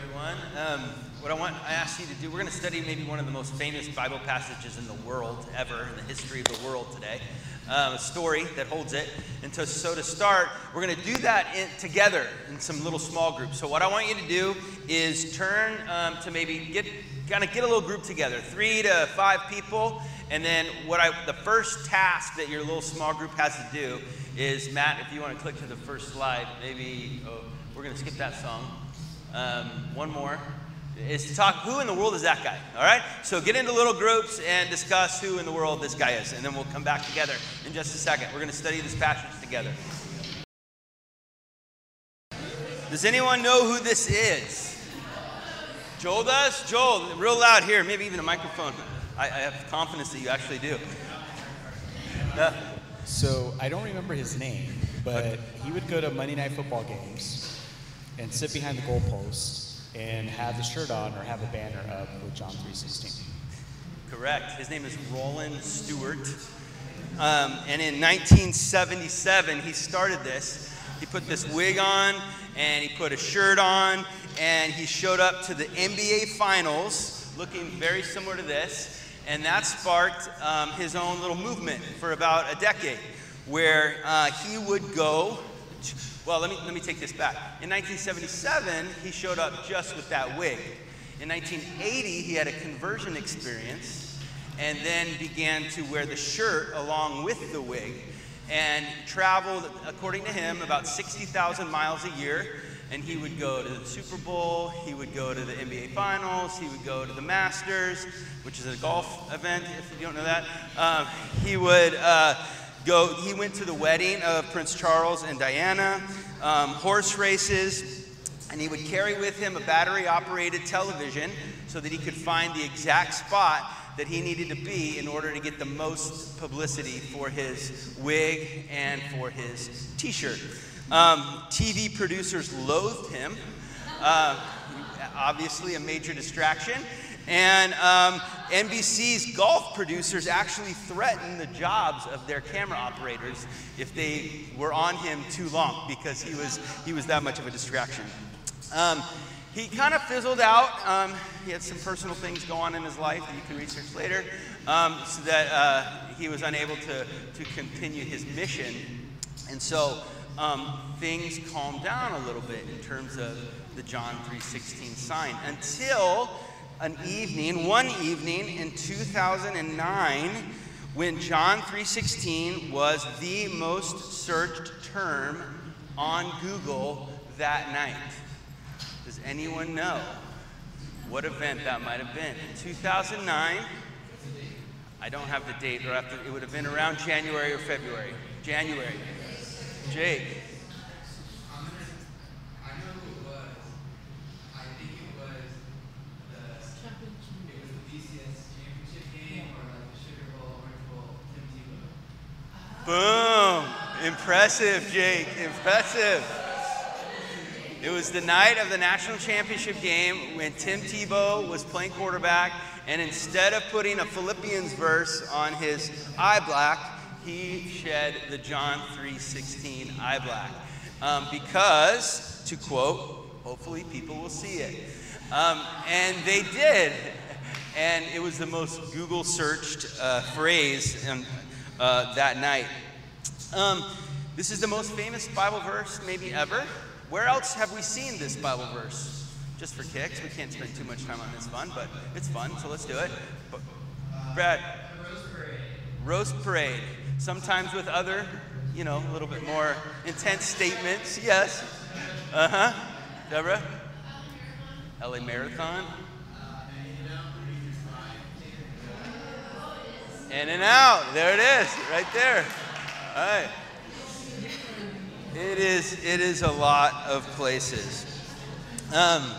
everyone. Um, what I want, I ask you to do, we're going to study maybe one of the most famous Bible passages in the world ever, in the history of the world today. Um, a story that holds it. And to, so to start, we're going to do that in, together in some little small groups. So what I want you to do is turn um, to maybe get kind of get a little group together, three to five people. And then what I, the first task that your little small group has to do is, Matt, if you want to click to the first slide, maybe oh, we're going to skip that song. Um, one more is to talk who in the world is that guy all right? So get into little groups and discuss who in the world this guy is and then we'll come back together in just a second. We're going to study this passage together. Does anyone know who this is? Joel does? Joel real loud here maybe even a microphone. I, I have confidence that you actually do. Uh, so i don't remember his name but he would go to monday night football games and sit behind the goalpost and have the shirt on or have a banner up with John 3:16. Correct. His name is Rollen Stewart. Um, and in 1977, he started this. He put this wig on and he put a shirt on and he showed up to the NBA Finals looking very similar to this. And that sparked um, his own little movement for about a decade where uh, he would go well, let me, let me take this back. In 1977, he showed up just with that wig. In 1980, he had a conversion experience and then began to wear the shirt along with the wig and traveled, according to him, about 60,000 miles a year. And he would go to the Super Bowl, he would go to the NBA Finals, he would go to the Masters, which is a golf event, if you don't know that. Um, he would. Uh, go, he went to the wedding of Prince Charles and Diana, um, horse races, and he would carry with him a battery operated television so that he could find the exact spot that he needed to be in order to get the most publicity for his wig and for his t shirt. Um, TV producers loathed him. Uh, obviously, a major distraction. And um, NBC's golf producers actually threatened the jobs of their camera operators if they were on him too long because he was, he was that much of a distraction. Um, he kind of fizzled out. Um, he had some personal things go on in his life that you can research later, um, so that uh, he was unable to, to continue his mission. And so um, things calmed down a little bit in terms of the John 3:16 sign until an evening, one evening in 2009, when John 3:16 was the most searched term on Google that night. Does anyone know what event that might have been? 2009. I don't have the date, or after, it would have been around January or February. January. Jake. Boom. Impressive, Jake. Impressive. It was the night of the national championship game when Tim Tebow was playing quarterback, and instead of putting a Philippians verse on his eye black, he shed the John 3:16 eye black. Um, because, to quote, hopefully people will see it. Um, and they did. And it was the most Google searched uh, phrase uh, that night. Um, this is the most famous Bible verse, maybe ever. Where else have we seen this Bible verse? Just for kicks. We can't spend too much time on this fun, but it's fun, so let's do it. Brad. Rose Parade. Rose Parade. Sometimes with other, you know, a little bit more intense statements. Yes. Uh huh. Deborah? LA Marathon. In-N-Out. There it is, right there. All right. It is, it is a lot of places. Um,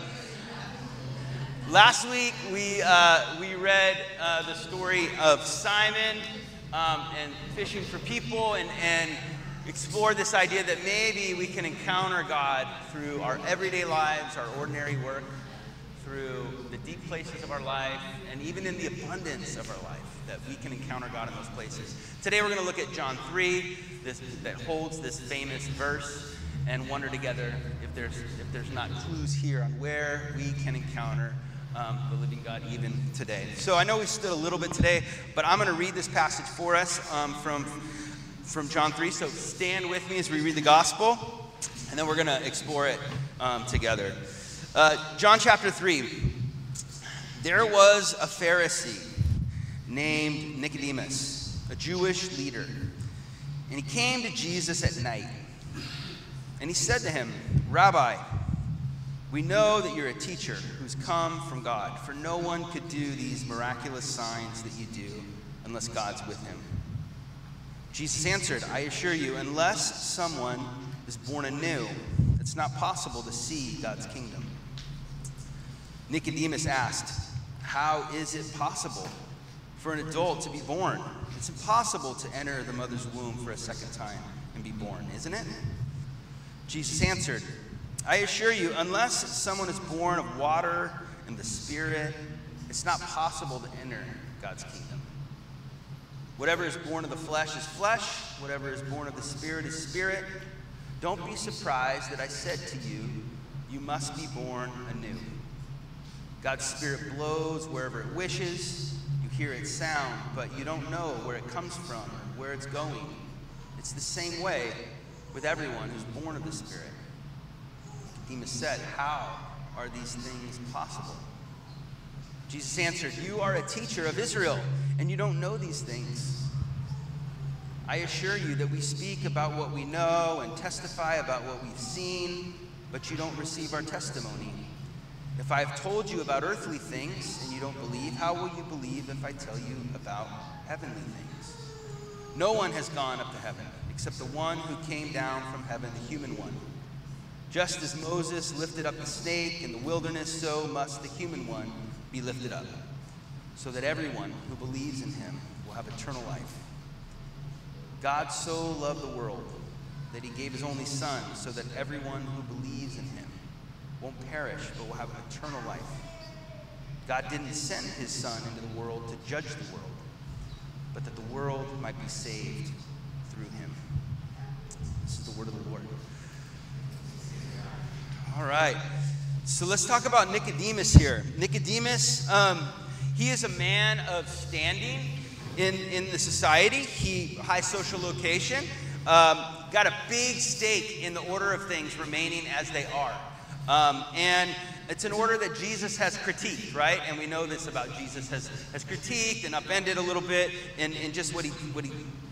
last week, we, uh, we read uh, the story of Simon um, and fishing for people and, and explored this idea that maybe we can encounter God through our everyday lives, our ordinary work, through the deep places of our life, and even in the abundance of our life that we can encounter God in those places. Today we're going to look at John 3, this, that holds this famous verse. and wonder together if there's, if there's not clues here on where we can encounter um, the living God even today. So I know we stood a little bit today, but I'm going to read this passage for us um, from, from John 3. So stand with me as we read the gospel, and then we're going to explore it um, together. Uh, John chapter 3. There was a Pharisee named Nicodemus, a Jewish leader, and he came to Jesus at night. And he said to him, Rabbi, we know that you're a teacher who's come from God, for no one could do these miraculous signs that you do unless God's with him. Jesus answered, I assure you, unless someone is born anew, it's not possible to see God's kingdom. Nicodemus asked, How is it possible for an adult to be born? It's impossible to enter the mother's womb for a second time and be born, isn't it? Jesus answered, I assure you, unless someone is born of water and the Spirit, it's not possible to enter God's kingdom. Whatever is born of the flesh is flesh, whatever is born of the Spirit is spirit. Don't be surprised that I said to you, You must be born anew. God's Spirit blows wherever it wishes. Hear its sound, but you don't know where it comes from or where it's going. It's the same way with everyone who's born of the Spirit. Nicodemus said, How are these things possible? Jesus answered, You are a teacher of Israel, and you don't know these things. I assure you that we speak about what we know and testify about what we've seen, but you don't receive our testimony. If I have told you about earthly things and you don't believe, how will you believe if I tell you about heavenly things? No one has gone up to heaven except the one who came down from heaven, the human one. Just as Moses lifted up the snake in the wilderness, so must the human one be lifted up, so that everyone who believes in him will have eternal life. God so loved the world that he gave his only Son, so that everyone who believes in him won't perish, but will have eternal life. God didn't send his Son into the world to judge the world, but that the world might be saved through him. This is the word of the Lord. All right. So let's talk about Nicodemus here. Nicodemus, um, he is a man of standing in, in the society, he high social location, um, got a big stake in the order of things remaining as they are. Um, and it's an order that Jesus has critiqued, right? And we know this about Jesus has, has critiqued and upended a little bit in, in just what he, what he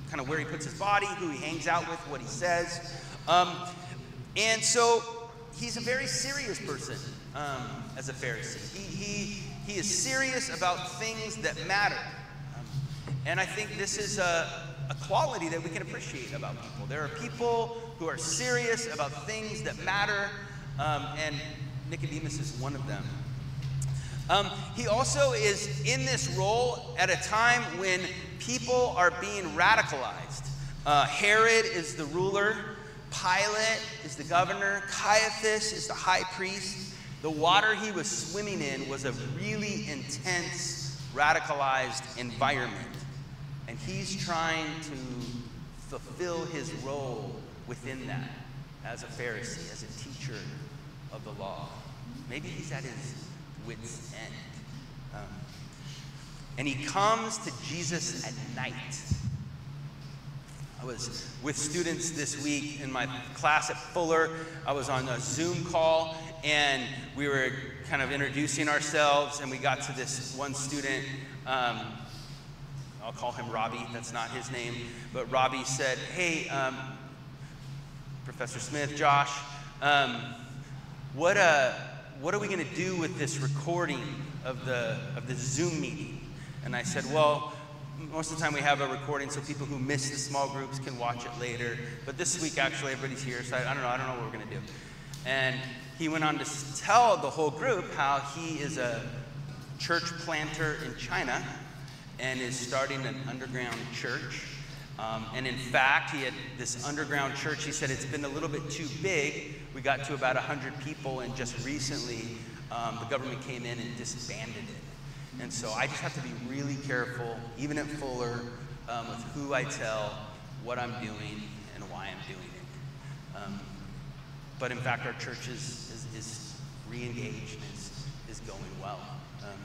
kind of where he puts his body, who he hangs out with, what he says. Um, and so he's a very serious person um, as a Pharisee. He, he, he is serious about things that matter. Um, and I think this is a, a quality that we can appreciate about people. There are people who are serious about things that matter, um, and Nicodemus is one of them. Um, he also is in this role at a time when people are being radicalized. Uh, Herod is the ruler Pilate is the governor, Caiaphas is the high priest. The water he was swimming in was a really intense, radicalized environment. And he's trying to fulfill his role within that as a Pharisee, as a teacher of the law. Maybe he's at his wits' end. Um, and he comes to Jesus at night. I was with students this week in my class at Fuller. I was on a Zoom call and we were kind of introducing ourselves, and we got to this one student. Um, I'll call him Robbie, that's not his name, but Robbie said, Hey, um, Professor Smith, Josh, um, what, uh, what are we going to do with this recording of the, of the Zoom meeting? And I said, Well, most of the time we have a recording so people who miss the small groups can watch it later. But this week, actually, everybody's here, so I, I don't know. I don't know what we're going to do. And he went on to tell the whole group how he is a church planter in China and is starting an underground church. Um, and in fact, he had this underground church. He said it's been a little bit too big. We got to about 100 people, and just recently, um, the government came in and disbanded it. And so I just have to be really careful, even at Fuller, um, with who I tell, what I'm doing, and why I'm doing it. Um, but in fact, our church is, is, is re engaged, is, is going well. Um,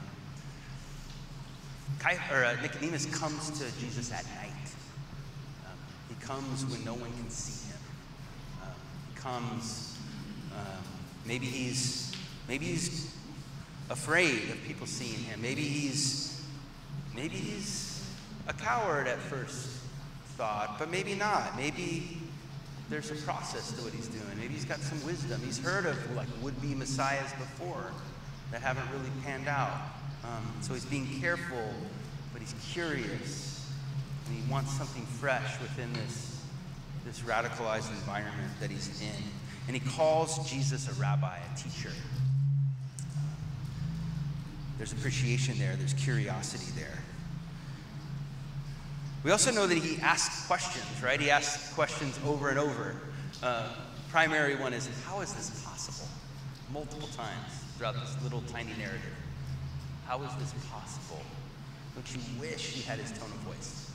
or, uh, Nicodemus comes to Jesus at night. Comes when no one can see him. Um, he comes, um, maybe he's, maybe he's afraid of people seeing him. Maybe he's, maybe he's a coward at first thought, but maybe not. Maybe there's a process to what he's doing. Maybe he's got some wisdom. He's heard of like would-be messiahs before that haven't really panned out. Um, so he's being careful, but he's curious, and he wants something fresh within this, this radicalized environment that he's in. And he calls Jesus a rabbi, a teacher. There's appreciation there, there's curiosity there. We also know that he asks questions, right? He asks questions over and over. Uh, primary one is, How is this possible? Multiple times throughout this little tiny narrative. How is this possible? Don't you wish he had his tone of voice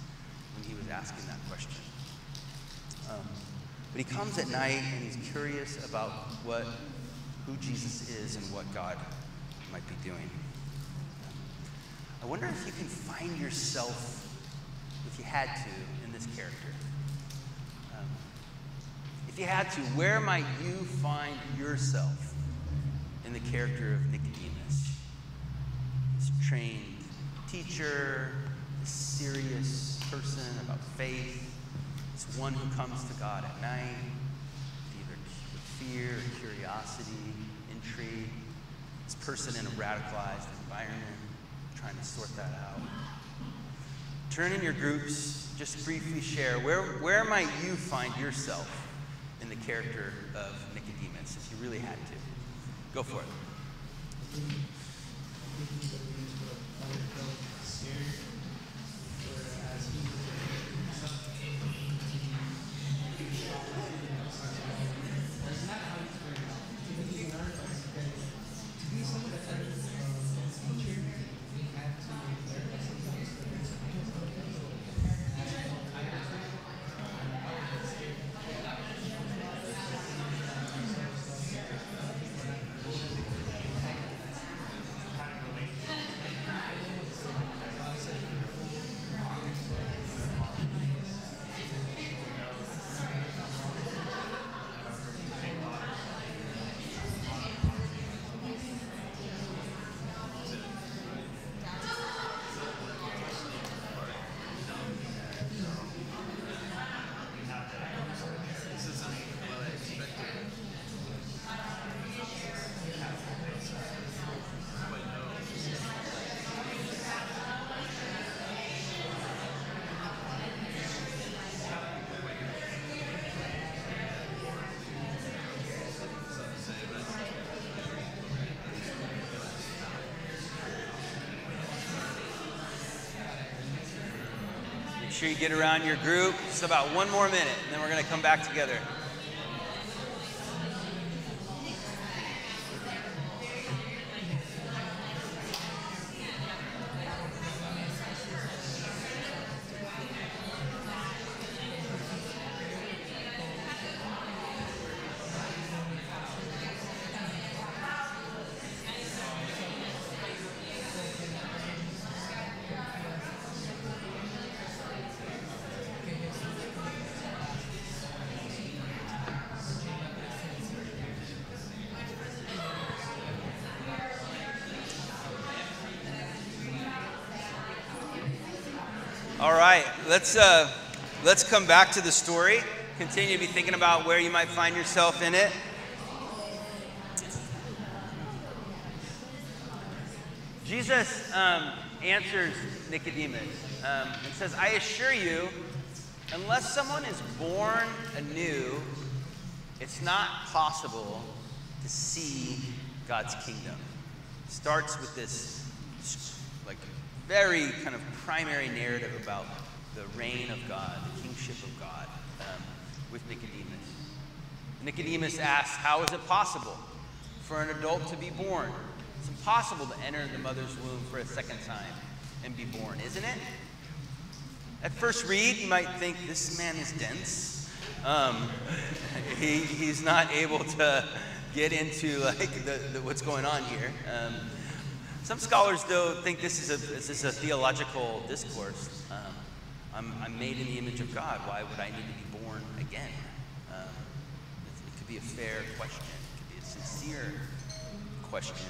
he was asking that question? Um, but he comes at night and he's curious about what, who Jesus is and what God might be doing. I wonder if you can find yourself if you had to, in this character? Um, if you had to, where might you find yourself in the character of Nicodemus? This trained teacher, this serious person about faith, It's one who comes to God at night, either with fear or curiosity, intrigue, this person in a radicalized environment, trying to sort that out turn in your groups, just briefly share where, where might you find yourself in the character of Nicodemus if you really had to? Go for it. Sure you get around your group. Just about one more minute, and then we're going to come back together. All right, let's uh, let's come back to the story. Continue to be thinking about where you might find yourself in it. Jesus um, answers Nicodemus um, and says, "I assure you, unless someone is born anew, it's not possible to see God's kingdom." Starts with this like very kind of primary narrative about the reign of God, the kingship of God, um, with Nicodemus. Nicodemus asks, How is it possible for an adult to be born? It's impossible to enter the mother's womb for a second time and be born, isn't it? At first read, you might think this man is dense. Um, he, he's not able to get into like the, the, what's going on here. Um, some scholars, though, think this is a, this is a theological discourse. Um, I'm, I'm, made in the image of God. Why would I need to be born again? Um, it, it could be a fair question. It could be a sincere question.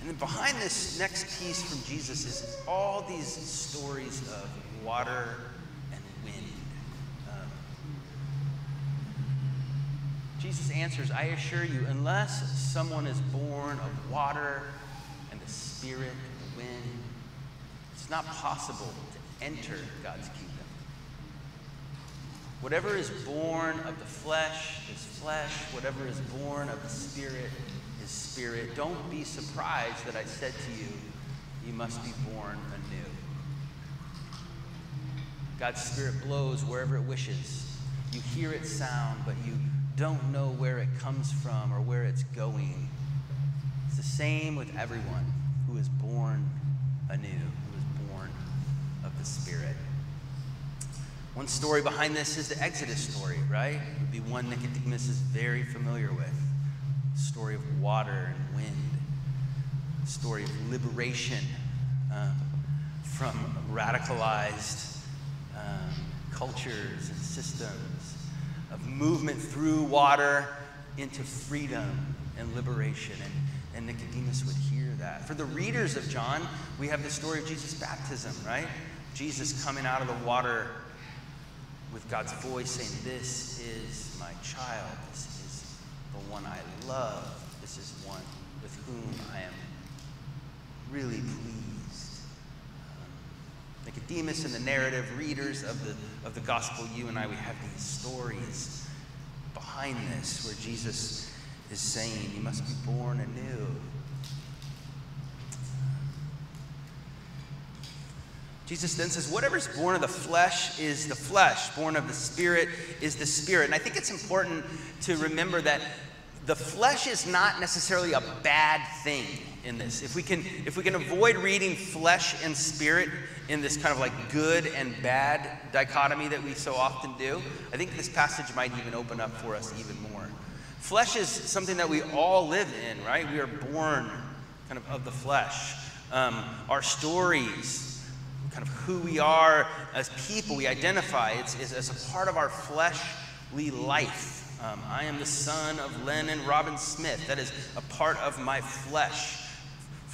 And then behind this next piece from Jesus is all these stories of water and wind. Um, Jesus answers, I assure you, unless someone is born of water Spirit the wind, it's not possible to enter God's kingdom. Whatever is born of the flesh is flesh, whatever is born of the Spirit is Spirit. Don't be surprised that I said to you, you must be born anew. God's Spirit blows wherever it wishes. You hear it sound, but you don't know where it comes from or where it's going. It's the same with everyone is born anew, who is born of the Spirit. One story behind this is the Exodus story, right? It would be one Nicodemus is very familiar with The story of water and wind, story of liberation um, from radicalized um, cultures and systems, of movement through water into freedom and liberation. And, and Nicodemus would hear that. For the readers of John, we have the story of Jesus' baptism, right? Jesus coming out of the water with God's voice saying, This is my child. This is the one I love. This is one with whom I am really pleased. Um, Nicodemus and the narrative readers of the, of the gospel, you and I, we have these stories behind this where Jesus is saying, You must be born anew. Jesus then says, Whatever is born of the flesh is the flesh, born of the spirit is the spirit. And I think it's important to remember that the flesh is not necessarily a bad thing in this. If we can, if we can avoid reading flesh and spirit in this kind of like good and bad dichotomy that we so often do, I think this passage might even open up for us even more. Flesh is something that we all live in, right? We are born kind of of the flesh. Um, our stories, kind of who we are as people, we identify, it's, it's as a part of our fleshly life. Um, I am the son of Len and Robin Smith. That is a part of my flesh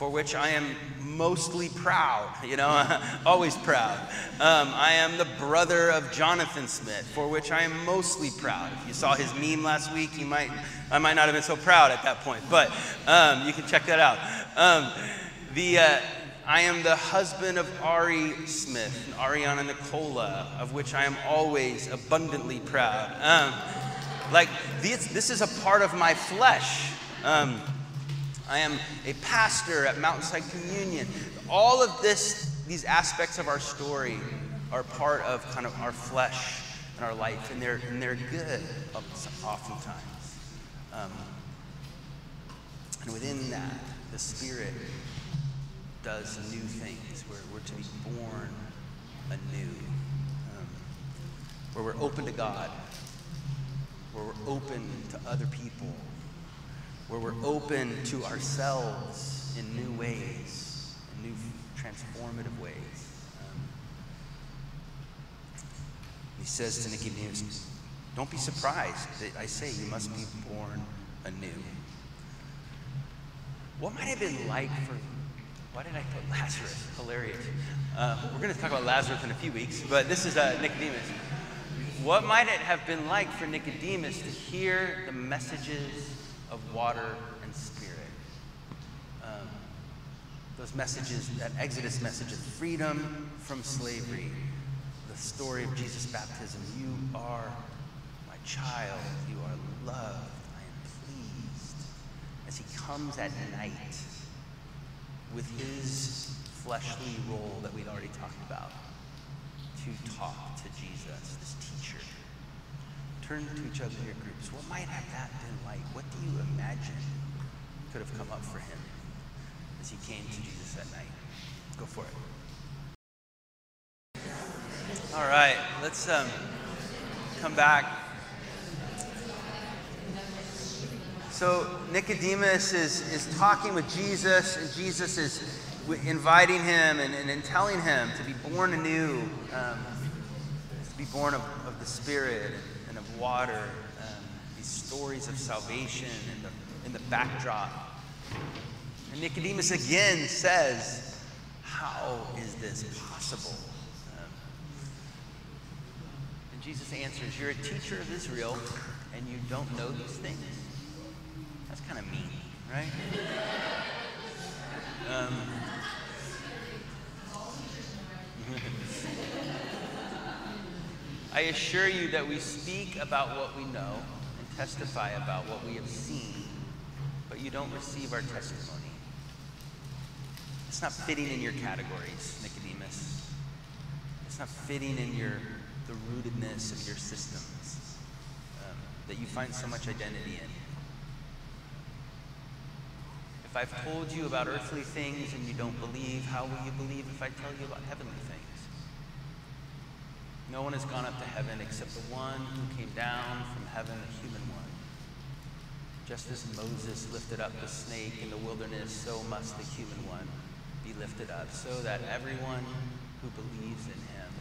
for which I am mostly proud, you know, always proud. Um, I am the brother of Jonathan Smith, for which I am mostly proud. If you saw his meme last week, you might, I might not have been so proud at that point, but um, you can check that out. Um, the, uh, I am the husband of Ari Smith and Ariana Nicola, of which I am always abundantly proud. Um, like, this, this is a part of my flesh. Um, I am a pastor at Mountainside Communion. All of this, these aspects of our story are part of kind of our flesh and our life, and they're, and they're good oftentimes. Um, and within that, the Spirit does new things where we're to be born anew, um, where we're open to God where we're open to other people, where we're open to ourselves in new ways, in new transformative ways. Um, he says to Nicodemus, Don't be surprised that I say you must be born anew. What might have been like for why did I put Lazarus? Hilarious. Uh, we're going to talk about Lazarus in a few weeks, but this is uh, Nicodemus. What might it have been like for Nicodemus to hear the messages of water and spirit? Um, those messages, that Exodus message of freedom from slavery, the story of Jesus' baptism. You are my child. You are loved. I am pleased. As he comes at night with his fleshly role that we'd already talked about to talk to Jesus, this teacher. Turn to each other in your groups. What might have that been like? What do you imagine could have come up for him as he came to Jesus that night? Go for it. All right, let's um, come back. So Nicodemus is, is talking with Jesus, and Jesus is inviting him and, and, and telling him to be born anew, um, to be born of, of the Spirit and of water. Um, these stories of salvation in the, in the backdrop. And Nicodemus again says, How is this possible? Um, and Jesus answers, You're a teacher of Israel, and you don't know these things? Kind of mean, right? Um, I assure you that we speak about what we know and testify about what we have seen, but you don't receive our testimony. It's not fitting in your categories, Nicodemus. It's not fitting in your the rootedness of your systems um, that you find so much identity in. If I've told you about earthly things and you don't believe, how will you believe if I tell you about heavenly things? No one has gone up to heaven except the one who came down from heaven, the human one. Just as Moses lifted up the snake in the wilderness, so must the human one be lifted up, so that everyone who believes in him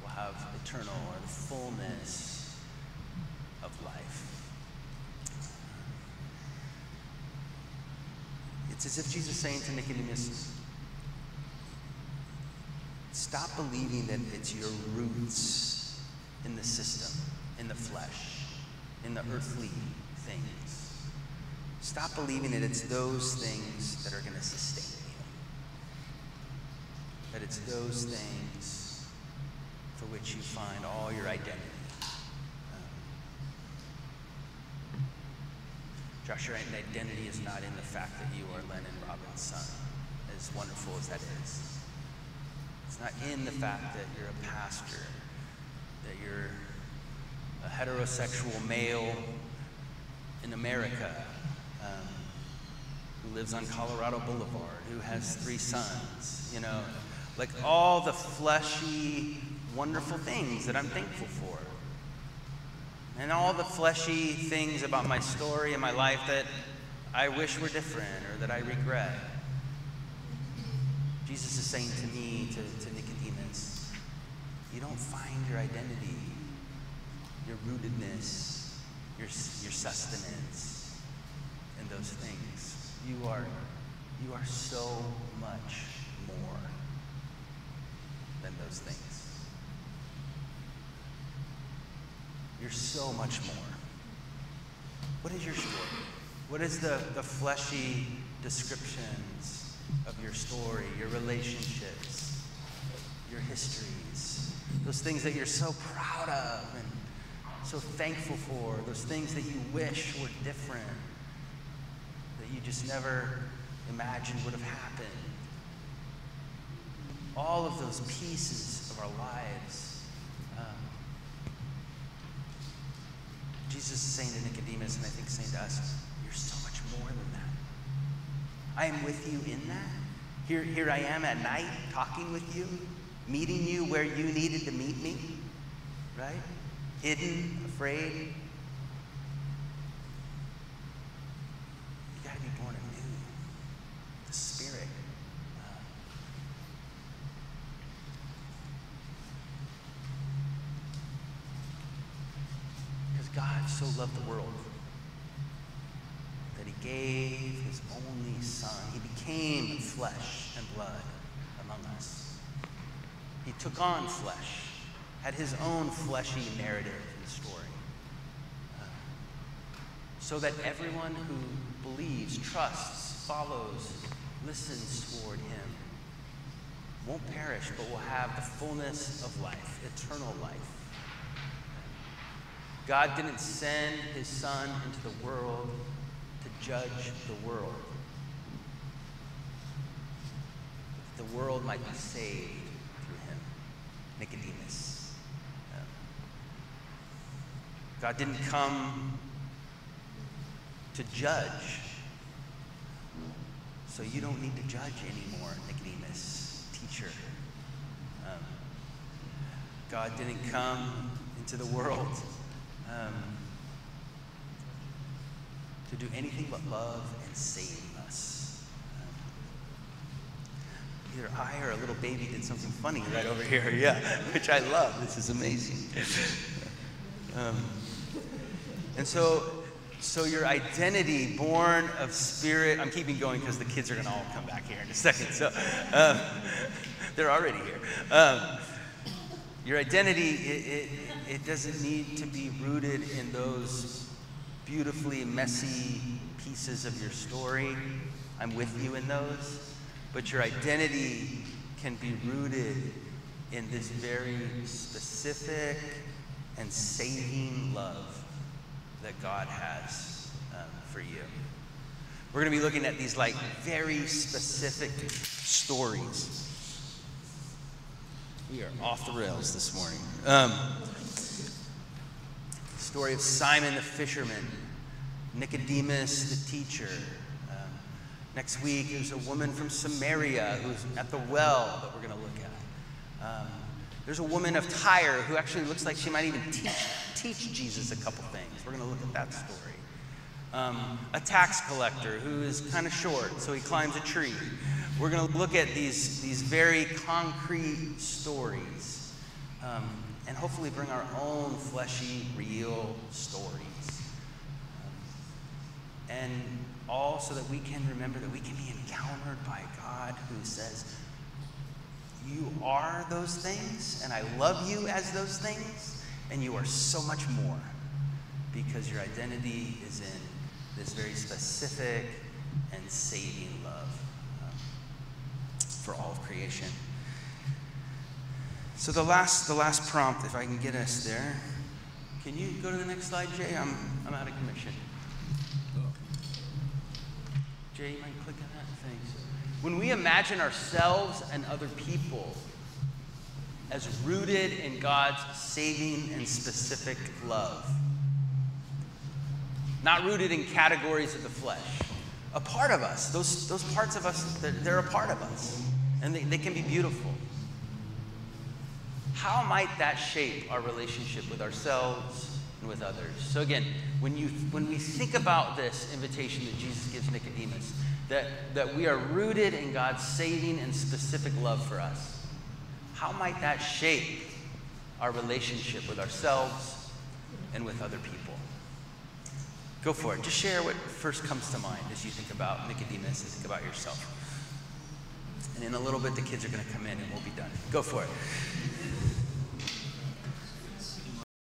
will have eternal or the fullness of life. It's as if Jesus is saying to Nicodemus, stop believing that it's your roots in the system, in the flesh, in the earthly things. Stop believing that it's those things that are going to sustain you. That it's those things for which you find all your identity. Josh, your identity is not in the fact that you are Lennon Robbins' son, as wonderful as that is. It's not in the fact that you're a pastor, that you're a heterosexual male in America um, who lives on Colorado Boulevard, who has three sons, you know, like all the fleshy, wonderful things that I'm thankful for and all the fleshy things about my story and my life that I wish were different or that I regret. Jesus is saying to me, to, to Nicodemus, you don't find your identity, your rootedness, your, your sustenance in those things. You are, you are so much more than those things. You're so much more. What is your story? What is the, the fleshy descriptions of your story, your relationships, your histories, those things that you're so proud of and so thankful for, those things that you wish were different, that you just never imagined would have happened? All of those pieces of our lives Jesus is saying to Nicodemus, and I think saying to us, you're so much more than that. I am with you in that. Here, here I am at night talking with you, meeting you where you needed to meet me, right? Hidden, afraid. You got to be born anew. The Spirit. God so loved the world that he gave his only son. He became flesh and blood among us. He took on flesh, had his own fleshy narrative and story. Uh, so that everyone who believes, trusts, follows, listens toward him won't perish, but will have the fullness of life, eternal life. God didn't send his son into the world to judge the world. The world might be saved through him. Nicodemus. God didn't come to judge. So you don't need to judge anymore, Nicodemus, teacher. Um, God didn't come into the world um, to do anything but love and save us. Um, either I or a little baby did something funny right over here, yeah, which I love. This is amazing. Um, and so, so your identity, born of spirit, I'm keeping going because the kids are going to all come back here in a second. So um, they're already here. Um, your identity, it, it, it doesn't need to be rooted in those beautifully messy pieces of your story. I'm with you in those. But your identity can be rooted in this very specific and saving love that God has um, for you. We're going to be looking at these like very specific stories. We are off the rails this morning. Um, story of Simon the fisherman, Nicodemus the teacher. Um, next week, there's a woman from Samaria who's at the well that we're going to look at. Um, there's a woman of Tyre who actually looks like she might even teach, teach Jesus a couple things. We're going to look at that story. Um, a tax collector who is kind of short, so he climbs a tree. We're going to look at these, these very concrete stories um, and hopefully bring our own fleshy, real stories. Um, and all so that we can remember that we can be encountered by God who says, You are those things, and I love you as those things, and you are so much more because your identity is in this very specific and saving love for all of creation. So the last, the last prompt, if I can get us there. Can you go to the next slide, Jay? I'm, I'm out of commission. Jay, you mind clicking that? Thanks. When we imagine ourselves and other people as rooted in God's saving and specific love, not rooted in categories of the flesh, a part of us, those, those parts of us, they're, they're a part of us and they, they can be beautiful. How might that shape our relationship with ourselves and with others? So again, when you when we think about this invitation that Jesus gives Nicodemus, that, that we are rooted in God's saving and specific love for us, how might that shape our relationship with ourselves and with other people? Go for it. Just share what first comes to mind as you think about Nicodemus and think about yourself. And in a little bit, the kids are going to come in and we'll be done. Go for it.